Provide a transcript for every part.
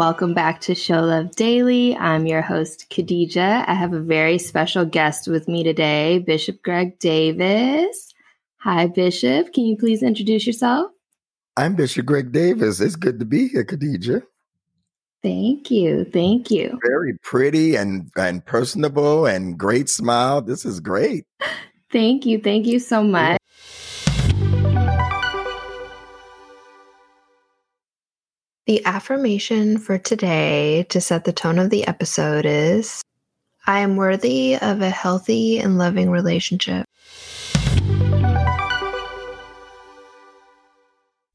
Welcome back to Show Love Daily. I'm your host, Khadija. I have a very special guest with me today, Bishop Greg Davis. Hi, Bishop. Can you please introduce yourself? I'm Bishop Greg Davis. It's good to be here, Khadija. Thank you. Thank you. Very pretty and, and personable and great smile. This is great. Thank you. Thank you so much. The affirmation for today to set the tone of the episode is I am worthy of a healthy and loving relationship.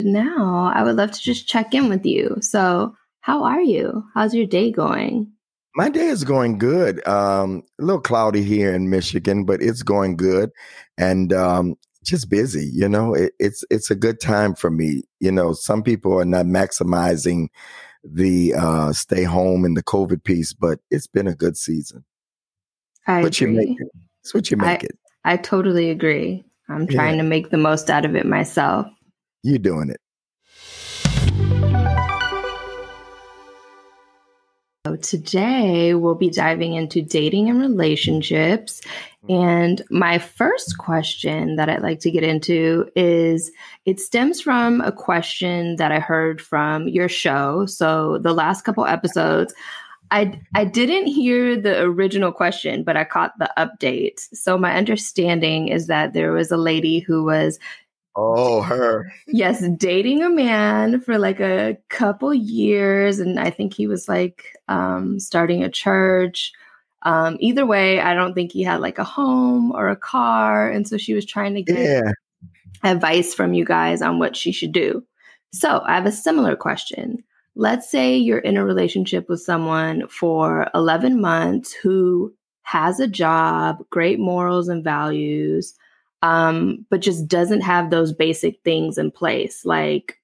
Now, I would love to just check in with you. So, how are you? How's your day going? My day is going good. Um, a little cloudy here in Michigan, but it's going good. And um, just busy. You know, it, it's it's a good time for me. You know, some people are not maximizing the uh, stay home and the COVID piece, but it's been a good season. I what agree. you make it. It's what you make I, it. I totally agree. I'm trying Yeah. to make the most out of it myself. You're doing it. So today we'll be diving into dating and relationships. Mm-hmm. And my first question that I'd like to get into is it stems from a question that I heard from your show. So the last couple episodes, I I didn't hear the original question, but I caught the update. So my understanding is that there was a lady who was Oh, her. yes, dating a man for like a couple years, and I think he was like um, starting a church. Um, either way, I don't think he had like a home or a car, and so she was trying to get Yeah. advice from you guys on what she should do. So I have a similar question. Let's say you're in a relationship with someone for 11 months who has a job, great morals and values, um, but just doesn't have those basic things in place. Like,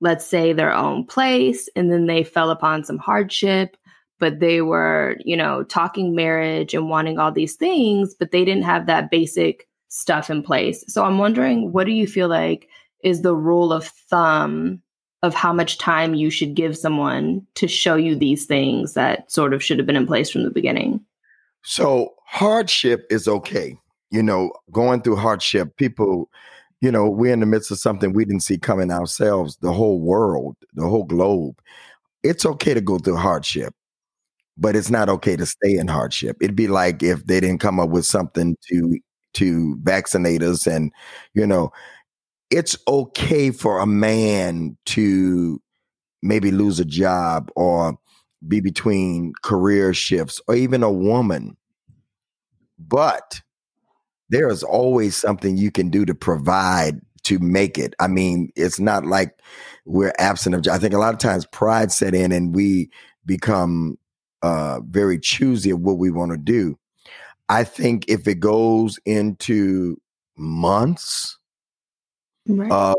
let's say their own place, and then they fell upon some hardship, but they were, you know, talking marriage and wanting all these things, but they didn't have that basic stuff in place. So I'm wondering, what do you feel like is the rule of thumb of how much time you should give someone to show you these things that sort of should have been in place from the beginning? So hardship is okay. You know, going through hardship, people, you know, we're in the midst of something we didn't see coming ourselves, the whole world, the whole globe. It's okay to go through hardship, but it's not okay to stay in hardship. It'd be like if they didn't come up with something to to vaccinate us and, you know, it's okay for a man to maybe lose a job or be between career shifts or even a woman. But there is always something you can do to provide to make it. I mean, it's not like we're absent of. I think a lot of times pride set in and we become uh, very choosy of what we want to do. I think if it goes into months Right. of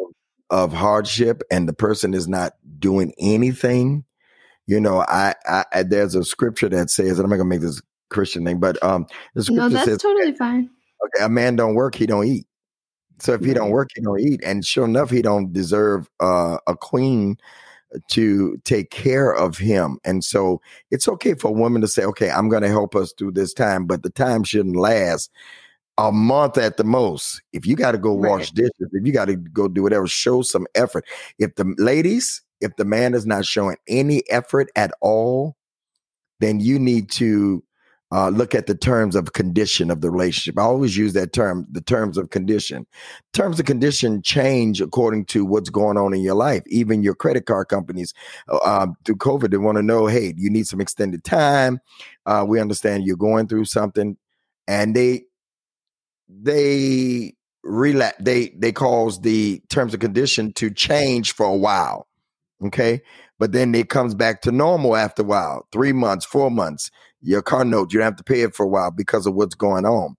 of hardship and the person is not doing anything, you know, I, I, there's a scripture that says, and I'm not gonna make this Christian thing, but um, the scripture no, that's says, totally fine. Okay, a man don't work, he don't eat. So if he don't work, he don't eat, and sure enough, he don't deserve uh, a queen to take care of him. And so it's okay for a woman to say, okay, I'm going to help us through this time, but the time shouldn't last a month at the most. If you got to go wash Right. dishes, if you got to go do whatever, show some effort. If the ladies, if the man is not showing any effort at all, then you need to uh, look at the terms of condition of the relationship. I always use that term, the terms of condition. Terms of condition change according to what's going on in your life. Even your credit card companies uh, um, through COVID, they want to know, hey, you need some extended time. Uh, we understand you're going through something, and they they relapse. They they cause the terms of condition to change for a while. Okay. But then it comes back to normal after a while, three months, four months. Your car note, you don't have to pay it for a while because of what's going on.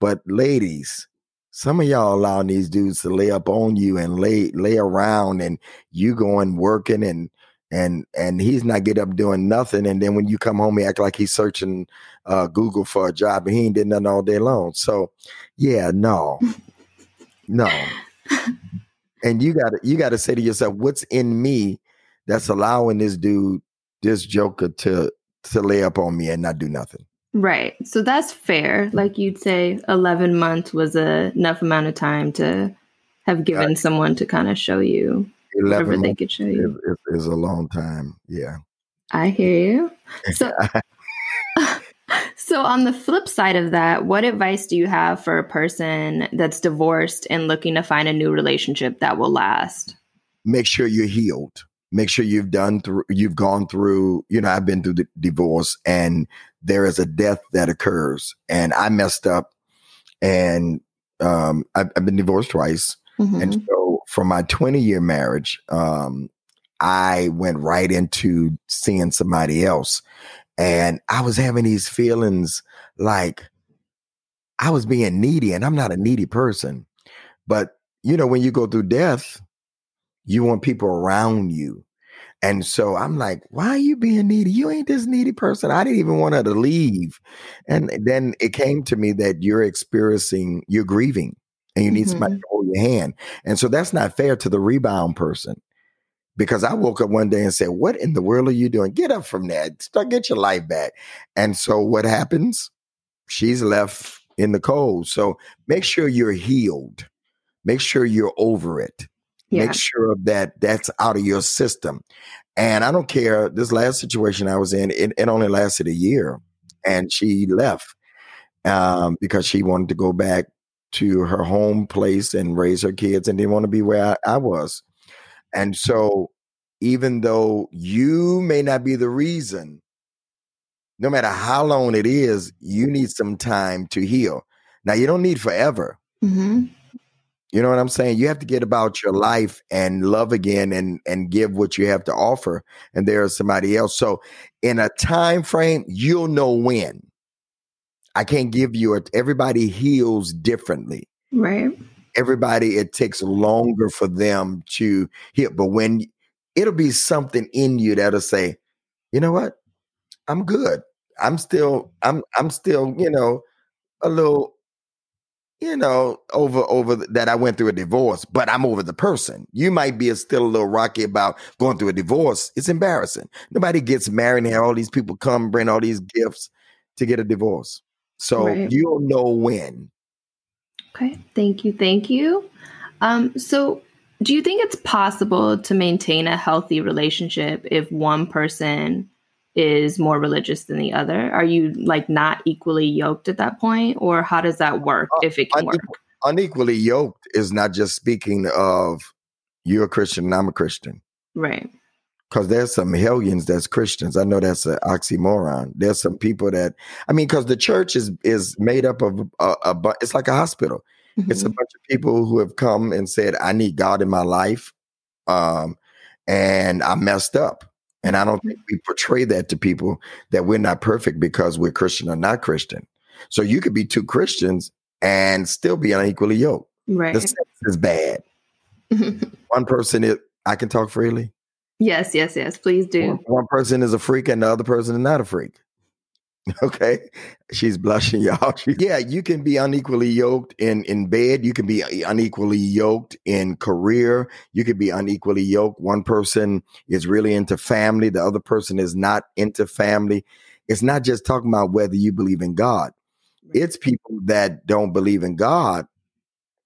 But ladies, some of y'all allowing these dudes to lay up on you and lay lay around and you going working and and and he's not get up doing nothing. And then when you come home, he act like he's searching uh, Google for a job, and he ain't did nothing all day long. So, yeah, no, no. and you got to you got to say to yourself, what's in me that's allowing this dude, this joker, to to lay up on me and not do nothing. Right. So that's fair. Like you'd say, eleven months was a, enough amount of time to have given someone to kind of show you whatever they could show you. Is, is a long time. Yeah. I hear you. So, so on the flip side of that, what advice do you have for a person that's divorced and looking to find a new relationship that will last? Make sure you're healed. Make sure you've done through, you've gone through, you know, I've been through the divorce and there is a death that occurs and I messed up and um, I've, I've been divorced twice. Mm-hmm. And so for my 20 year marriage, um, I went right into seeing somebody else. And I was having these feelings like I was being needy, and I'm not a needy person. But, you know, when you go through death, you want people around you. And so I'm like, why are you being needy? You ain't this needy person. I didn't even want her to leave. And then it came to me that you're experiencing, you're grieving and you need mm-hmm. somebody to hold your hand. And so that's not fair to the rebound person. Because I woke up one day and said, What in the world are you doing? Get up from that. Start get your life back. And so what happens? She's left in the cold. So make sure you're healed. Make sure you're over it. Yeah. Make sure that that's out of your system. And I don't care. This last situation I was in, it, it only lasted a year. And she left um, because she wanted to go back to her home place and raise her kids and didn't want to be where I, I was. And so, even though you may not be the reason, no matter how long it is, you need some time to heal. Now, you don't need forever. Mm-hmm. You know what I'm saying? You have to get about your life and love again and and give what you have to offer. And there's somebody else. So in a time frame, you'll know when. I can't give you a everybody heals differently. Right. Everybody, it takes longer for them to heal. But when it'll be something in you that'll say, you know what? I'm good. I'm still, I'm, I'm still, you know, a little, you know, over, over that I went through a divorce, but I'm over the person. You might be a, still a little rocky about going through a divorce. It's embarrassing. Nobody gets married and all these people come bring all these gifts to get a divorce. So right. you'll know when. Okay. Thank you. Thank you. Um, so do you think it's possible to maintain a healthy relationship if one person is more religious than the other? Are you like not equally yoked at that point? Or how does that work uh, if it can unequal, work? Unequally yoked is not just speaking of you're a Christian and I'm a Christian. Right because there's some hellions that's Christians. I know that's an oxymoron. There's some people that I mean, because the church is is made up of a, a, a it's like a hospital. Mm-hmm. It's a mm-hmm. bunch of people who have come and said, "I need God in my life," um, and I messed up. And I don't mm. think we portray that to people that we're not perfect because we're Christian or not Christian. So you could be two Christians and still be unequally yoked. Right. The sex is bad. One person is I can talk freely. Yes, yes, yes. Please do. One, one person is a freak and the other person is not a freak. Okay, she's blushing, y'all. yeah, you can be unequally yoked in in bed. You can be uh, unequally yoked in career. You could be unequally yoked. One person is really into family. The other person is not into family. It's not just talking about whether you believe in God. It's people that don't believe in God,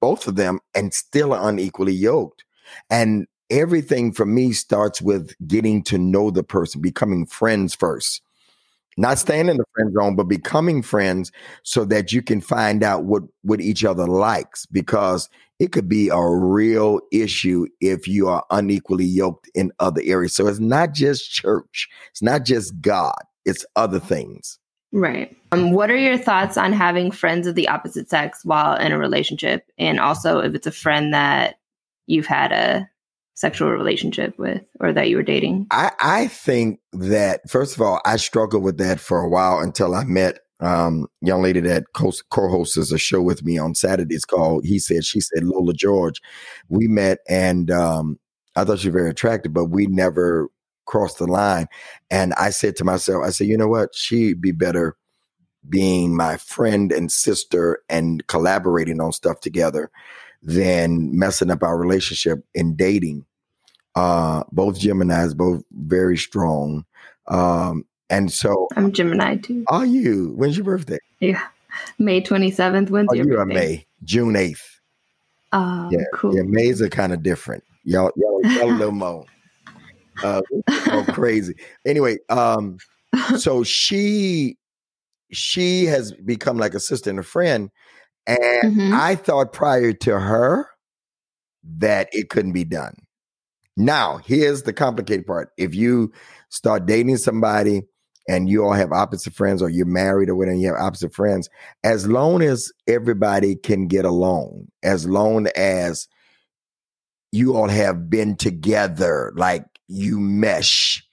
both of them, and still are unequally yoked. And everything for me starts with getting to know the person, becoming friends first. Not staying in the friend zone, but becoming friends so that you can find out what, what each other likes because it could be a real issue if you are unequally yoked in other areas. So it's not just church, it's not just God, it's other things. Right. Um, what are your thoughts on having friends of the opposite sex while in a relationship? And also, if it's a friend that you've had a sexual relationship with or that you were dating? I, I think that first of all, I struggled with that for a while until I met um young lady that co-hosts a show with me on Saturdays called He Said She Said Lola George. We met and um I thought she was very attractive, but we never crossed the line. And I said to myself, I said, you know what? She'd be better being my friend and sister and collaborating on stuff together than messing up our relationship in dating. Uh, both Geminis, both very strong. Um, and so I'm Gemini too. Are you? When's your birthday? Yeah. May 27th. When's oh, your you birthday? are May, June 8th. Oh, yeah, cool. Yeah, Mays are kind of different. Y'all, y'all, y'all a little more, uh, more crazy. Anyway, um, so she she has become like a sister and a friend, and Mhm. I thought prior to her that it couldn't be done. Now, here's the complicated part. If you start dating somebody and you all have opposite friends or you're married or whatever, you have opposite friends, as long as everybody can get along, as long as you all have been together, like you mesh,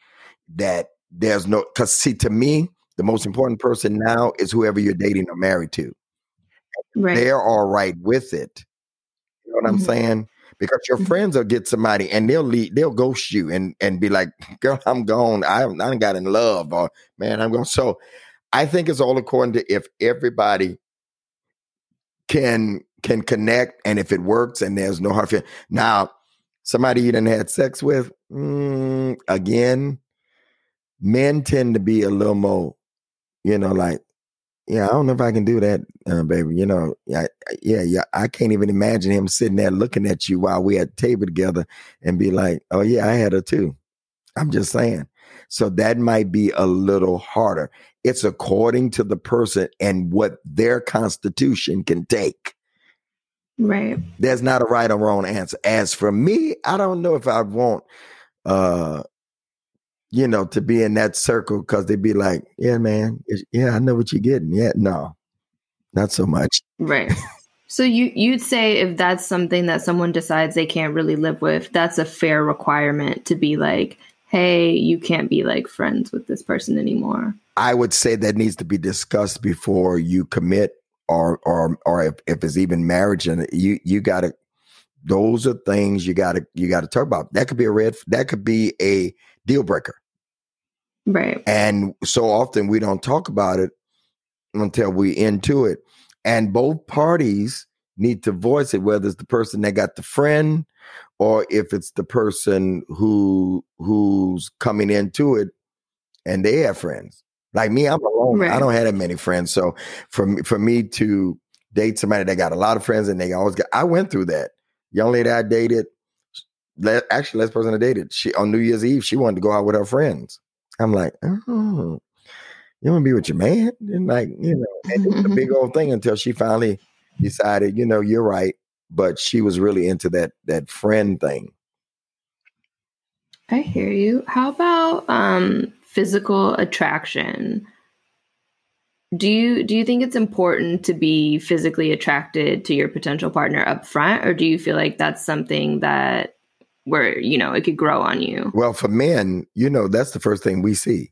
that there's no, because see, to me, the most important person now is whoever you're dating or married to right. they're all right with it. You know what I'm Mhm. saying? Because your Mhm. friends will get somebody and they'll leave, they'll ghost you and and be like, "Girl, I'm gone. I I done got in love," or "Man, I'm going." So, I think it's all according to if everybody can can connect and if it works and there's no hard feeling. Now, somebody you didn't had sex with, mm, again, men tend to be a little more, you know, like yeah, I don't know if I can do that, uh, baby. You know, yeah, yeah, yeah. I can't even imagine him sitting there looking at you while we at table together and be like, "Oh yeah, I had her too." I'm just saying. So that might be a little harder. It's according to the person and what their constitution can take. right. There's not a right or wrong answer. As for me, I don't know if I want uh you know, to be in that circle because they'd be like, yeah, man, yeah, I know what you're getting. Yeah, no, not so much. Right. So you you'd say if that's something that someone decides they can't really live with, that's a fair requirement to be like, hey, you can't be like friends with this person anymore. I would say that needs to be discussed before you commit or or or if, if it's even marriage and you you gotta those are things you gotta you gotta talk about. That could be a red that could be a deal breaker. Right. And so often we don't talk about it until we into it. And both parties need to voice it, whether it's the person that got the friend or if it's the person who who's coming into it and they have friends. Like me, I'm alone. I don't have that many friends. So for me, for me to date somebody that got a lot of friends and they always got I went through that. Young lady I dated, actually last person I dated, she on New Year's Eve, she wanted to go out with her friends. I'm like, oh, you want to be with your man? And like, you know, and it was a big old thing until she finally decided, you know, you're right. But she was really into that that friend thing. I hear you. How about um physical attraction? Do you do you think it's important to be physically attracted to your potential partner up front or do you feel like that's something that where, you know, it could grow on you? Well, for men, you know, that's the first thing we see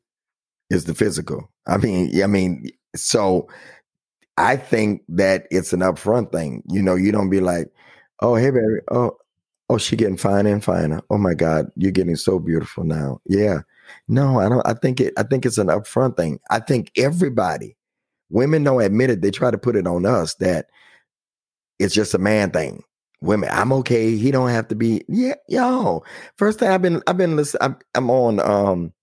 is the physical. I mean, I mean, so I think that it's an upfront thing. You know, you don't be like, oh, hey, baby, oh, oh, she getting finer and finer. Oh my God, you're getting so beautiful now. Yeah. No, I don't. I think it. I think it's an upfront thing. I think everybody, women don't admit it. They try to put it on us that it's just a man thing. Women, I'm okay. He don't have to be. Yeah, yo. First thing I've been, I've been listening. I'm, I'm on um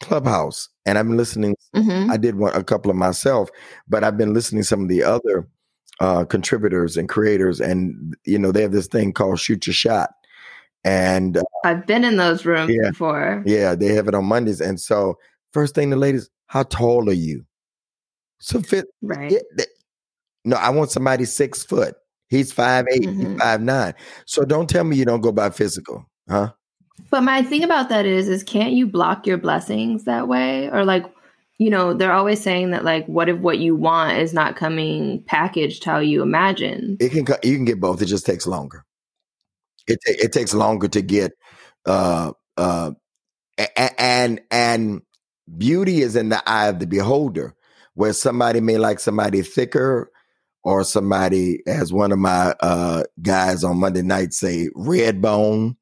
Clubhouse, and I've been listening Mhm. I did one a couple of myself, but I've been listening to some of the other uh, contributors and creators, and you know they have this thing called Shoot Your Shot, and uh, I've been in those rooms Yeah. before. yeah, they have it on Mondays. And so first thing, the ladies, how tall are you? So fit. Right. No, I want somebody six foot. He's five eight. Mhm. He's five nine. So don't tell me you don't go by physical, huh? But my thing about that is, is can't you block your blessings that way? Or like, you know, they're always saying that like, what if what you want is not coming packaged how you imagine? It can you can get both. It just takes longer. It it takes longer to get uh uh and and beauty is in the eye of the beholder. Where somebody may like somebody thicker or somebody as one of my uh guys on Monday night say red bone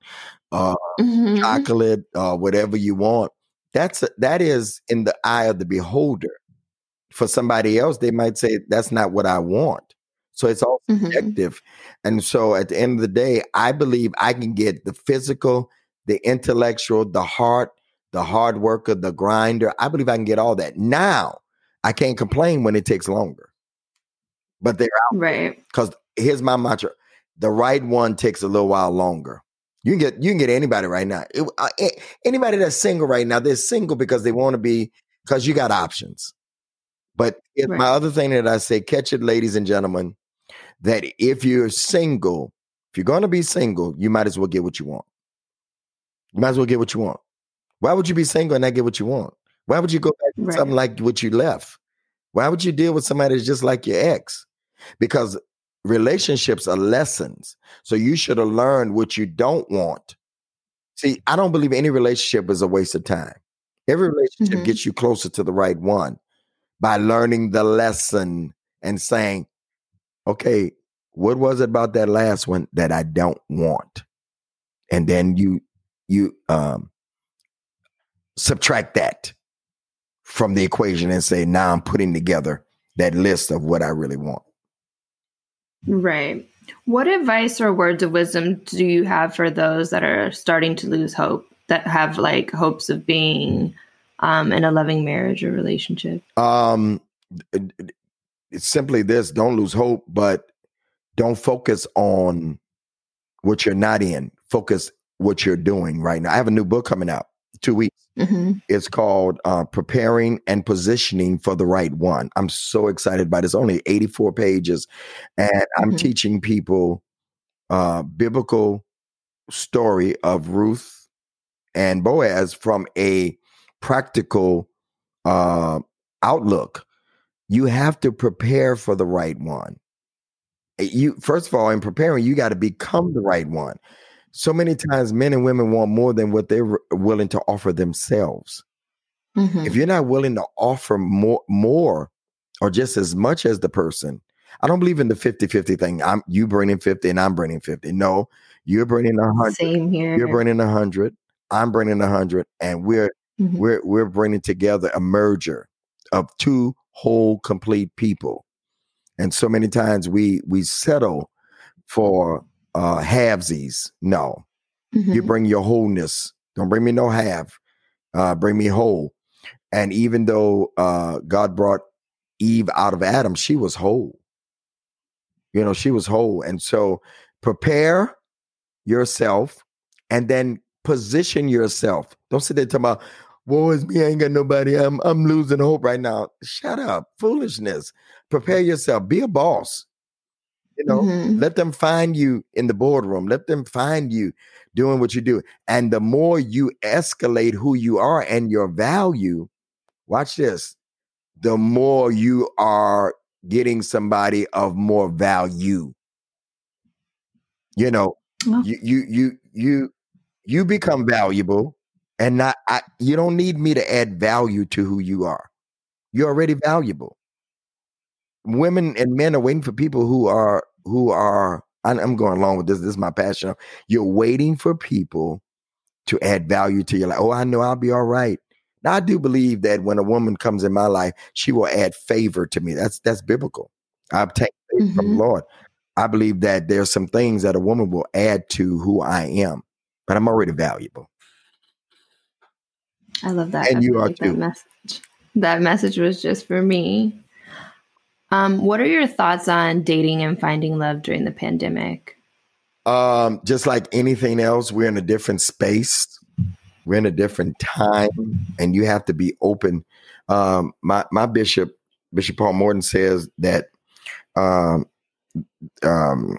uh, mm-hmm. chocolate, uh, whatever you want. That's that is in the eye of the beholder. For somebody else, they might say that's not what I want. So it's all mm-hmm. subjective. Mm-hmm. And so at the end of the day, I believe I can get the physical, the intellectual, the heart, the hard worker, the grinder. I believe I can get all that. Now, I can't complain when it takes longer. But they're out. Right. Because here's my mantra the right one takes a little while longer. You can get you can get anybody right now. It, uh, anybody that's single right now, they're single because they want to be because you got options. But right. my other thing that I say, catch it, ladies and gentlemen, that if you're single, if you're going to be single, you might as well get what you want. You might as well get what you want. Why would you be single and not get what you want? Why would you go back to right. something like what you left? Why would you deal with somebody that's just like your ex? Because relationships are lessons. So you should have learned what you don't want. See, I don't believe any relationship is a waste of time. Every relationship mm-hmm. gets you closer to the right one by learning the lesson and saying, okay, what was it about that last one that I don't want? And then you you um subtract that from the equation and say, now I'm putting together that list of what I really want. Right. What advice or words of wisdom do you have for those that are starting to lose hope, that have like hopes of being um, in a loving marriage or relationship? Um, it's simply this don't lose hope, but don't focus on what you're not in. Focus what you're doing right now. I have a new book coming out two weeks. Mm-hmm. It's called uh, Preparing and Positioning for the Right One. I'm so excited about it. It's only 84 pages, and mm-hmm. I'm teaching people uh, biblical story of Ruth and Boaz from a practical uh, outlook. You have to prepare for the right one. You first of all, in preparing, you got to become the right one so many times men and women want more than what they're willing to offer themselves. Mm-hmm. If you're not willing to offer more, more or just as much as the person, I don't believe in the 50-50 thing. I'm you bringing 50 and I'm bringing 50. No, you're bringing a hundred. Same here. You're bringing a hundred. I'm bringing a hundred, and we're mm-hmm. we're we're bringing together a merger of two whole, complete people. And so many times we we settle for uh halvesies. No. Mm-hmm. You bring your wholeness. Don't bring me no half. Uh bring me whole. And even though uh God brought Eve out of Adam, she was whole. You know, she was whole. And so prepare yourself and then position yourself. Don't sit there talking about, woe is me, I ain't got nobody. I'm I'm losing hope right now. Shut up. Foolishness. Prepare yourself. Be a boss. You know, mm-hmm. let them find you in the boardroom. Let them find you doing what you do. And the more you escalate who you are and your value, watch this, the more you are getting somebody of more value. You know, oh. you you you you you become valuable and not I, you don't need me to add value to who you are. You're already valuable women and men are waiting for people who are who are I'm going along with this. This is my passion. You're waiting for people to add value to your life. Oh, I know I'll be all right. Now I do believe that when a woman comes in my life, she will add favor to me. That's that's biblical. I obtain favor mm-hmm. from the mm-hmm. Lord. I believe that there's some things that a woman will add to who I am, but I'm already valuable. I love that. And I you are too. That message. That message was just for me. Um, what are your thoughts on dating and finding love during the pandemic? Um, just like anything else, we're in a different space. We're in a different time, and you have to be open. Um, my my bishop, Bishop Paul Morton, says that um, um,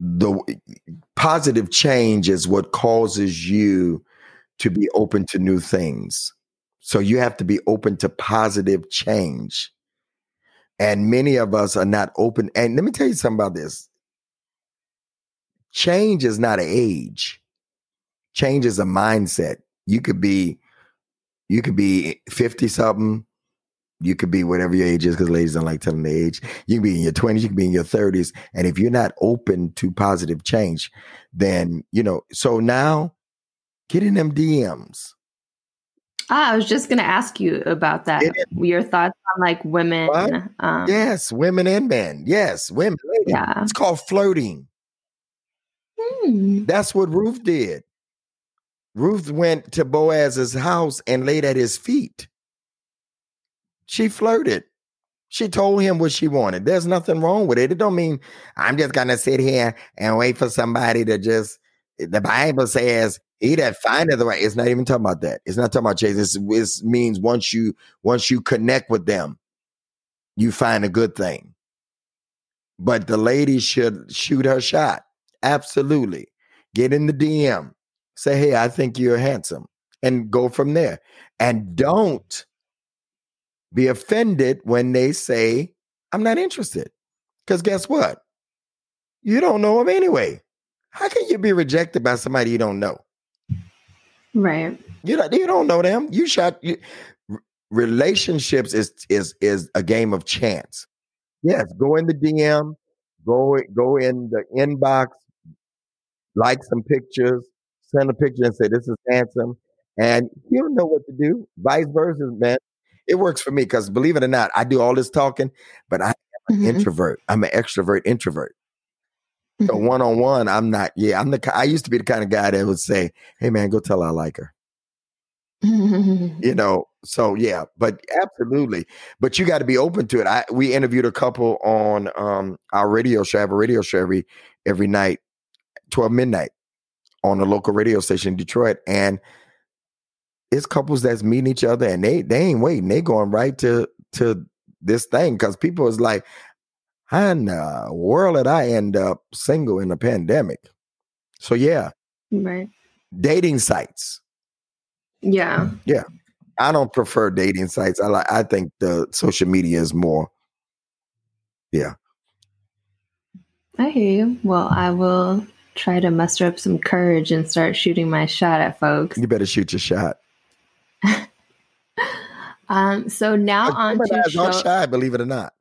the positive change is what causes you to be open to new things. So you have to be open to positive change. And many of us are not open. And let me tell you something about this change is not an age, change is a mindset. You could be, you could be 50 something, You could be whatever your age is because ladies don't like telling the age. You can be in your 20s, you can be in your 30s. And if you're not open to positive change, then, you know, so now get in them DMs. Ah, I was just going to ask you about that. Your thoughts on like women. Um, yes, women and men. Yes, women. Ladies. Yeah. It's called flirting. Hmm. That's what Ruth did. Ruth went to Boaz's house and laid at his feet. She flirted. She told him what she wanted. There's nothing wrong with it. It don't mean I'm just gonna sit here and wait for somebody to just. The Bible says he that findeth the right. It's not even talking about that. It's not talking about chase. It means once you once you connect with them, you find a good thing. But the lady should shoot her shot. Absolutely. Get in the DM. Say, hey, I think you're handsome. And go from there. And don't be offended when they say, I'm not interested. Because guess what? You don't know him anyway. How can you be rejected by somebody you don't know? Right. You don't, you don't know them. You shot you, relationships is is is a game of chance. Yes, go in the DM, go go in the inbox, like some pictures, send a picture and say this is handsome, and he'll know what to do. Vice versa, man it works for me because believe it or not, I do all this talking, but I am an mm-hmm. introvert. I'm an extrovert introvert. So one on one, I'm not. Yeah, I'm the. I used to be the kind of guy that would say, "Hey man, go tell her I like her." you know. So yeah, but absolutely. But you got to be open to it. I we interviewed a couple on um our radio show. I have a radio show every every night, twelve midnight, on a local radio station in Detroit, and it's couples that's meeting each other and they they ain't waiting. They going right to to this thing because people is like, how in the world did I end up single in a pandemic? So yeah, right. Dating sites. Yeah, yeah. I don't prefer dating sites. I like. I think the social media is more. Yeah. I hear you. Well, I will try to muster up some courage and start shooting my shot at folks. You better shoot your shot. um. So now on to show- shy, believe it or not.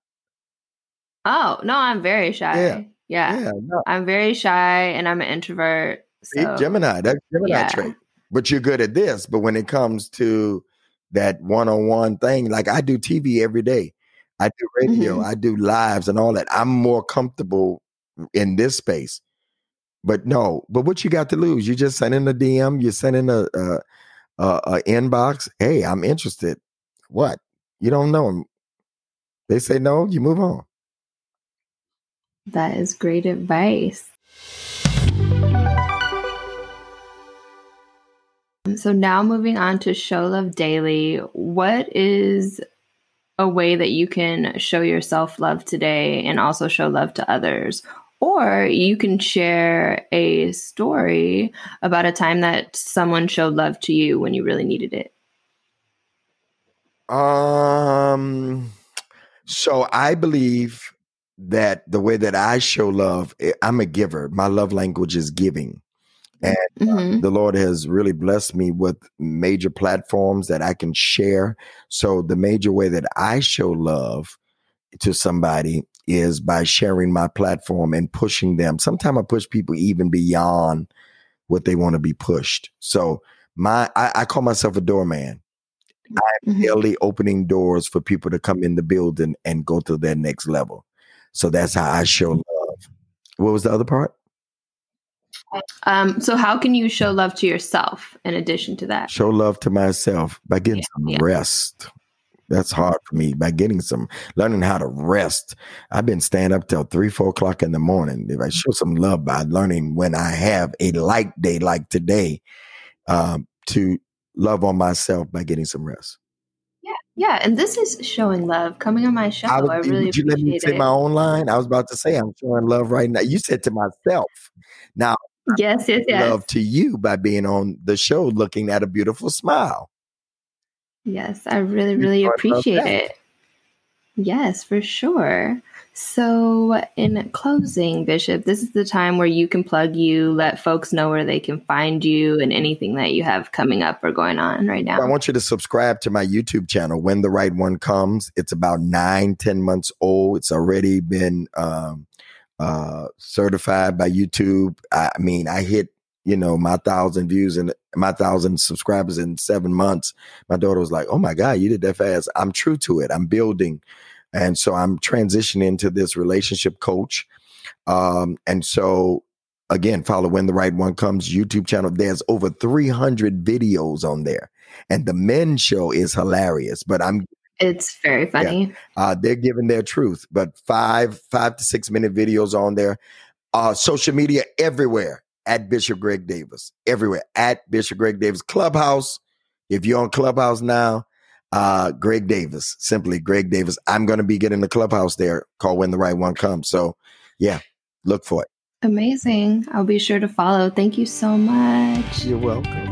Oh no, I'm very shy. Yeah, yeah. yeah no. I'm very shy, and I'm an introvert. So, Gemini, that's Gemini yeah. trait. But you're good at this. But when it comes to that one-on-one thing, like I do TV every day, I do radio, mm-hmm. I do lives, and all that. I'm more comfortable in this space. But no, but what you got to lose? You're just send in a DM, you send in a, a uh, uh, inbox. Hey, I'm interested. What? You don't know them. They say no, you move on. That is great advice. So now moving on to Show Love Daily, what is a way that you can show yourself love today and also show love to others? Or you can share a story about a time that someone showed love to you when you really needed it. Um, so I believe that the way that I show love, eh, I'm a giver. My love language is giving. And uh, mm-hmm. uh, the Lord has really blessed me with major platforms that I can share. So the major way that I show love to somebody is by sharing my platform and pushing them. Sometimes I push people even beyond what they want to be pushed. So my I, I call myself a doorman. I'm mm-hmm. daily opening doors for people to come in the building and go to their next level. So that's how I show love. What was the other part? Um, so how can you show love to yourself in addition to that? Show love to myself by getting yeah, some yeah. rest. That's hard for me by getting some learning how to rest. I've been staying up till three, four o'clock in the morning. If I show some love by learning when I have a light day like today, um, to love on myself by getting some rest. Yeah, and this is showing love coming on my show. I, was, I really would you let me say it. my own line? I was about to say I'm showing love right now. You said to myself. Now, yes, yes, yes. Love to you by being on the show, looking at a beautiful smile. Yes, I really, really appreciate it. Yes, for sure. So, in closing, Bishop, this is the time where you can plug you, let folks know where they can find you and anything that you have coming up or going on right now. I want you to subscribe to my YouTube channel, When the Right One Comes. It's about nine, ten months old. It's already been um, uh, certified by YouTube. I mean, I hit you know, my thousand views and my thousand subscribers in seven months. My daughter was like, Oh my God, you did that fast. I'm true to it. I'm building. And so I'm transitioning to this relationship coach. Um, and so again, follow when the right one comes YouTube channel. There's over 300 videos on there. And the men show is hilarious, but I'm it's very funny. Yeah. Uh, they're giving their truth, but five, five to six minute videos on there. Uh, social media everywhere at Bishop Greg Davis, everywhere at Bishop Greg Davis Clubhouse. If you're on Clubhouse now, uh, Greg Davis, simply Greg Davis. I'm going to be getting the Clubhouse there called When the Right One Comes. So, yeah, look for it. Amazing. I'll be sure to follow. Thank you so much. You're welcome.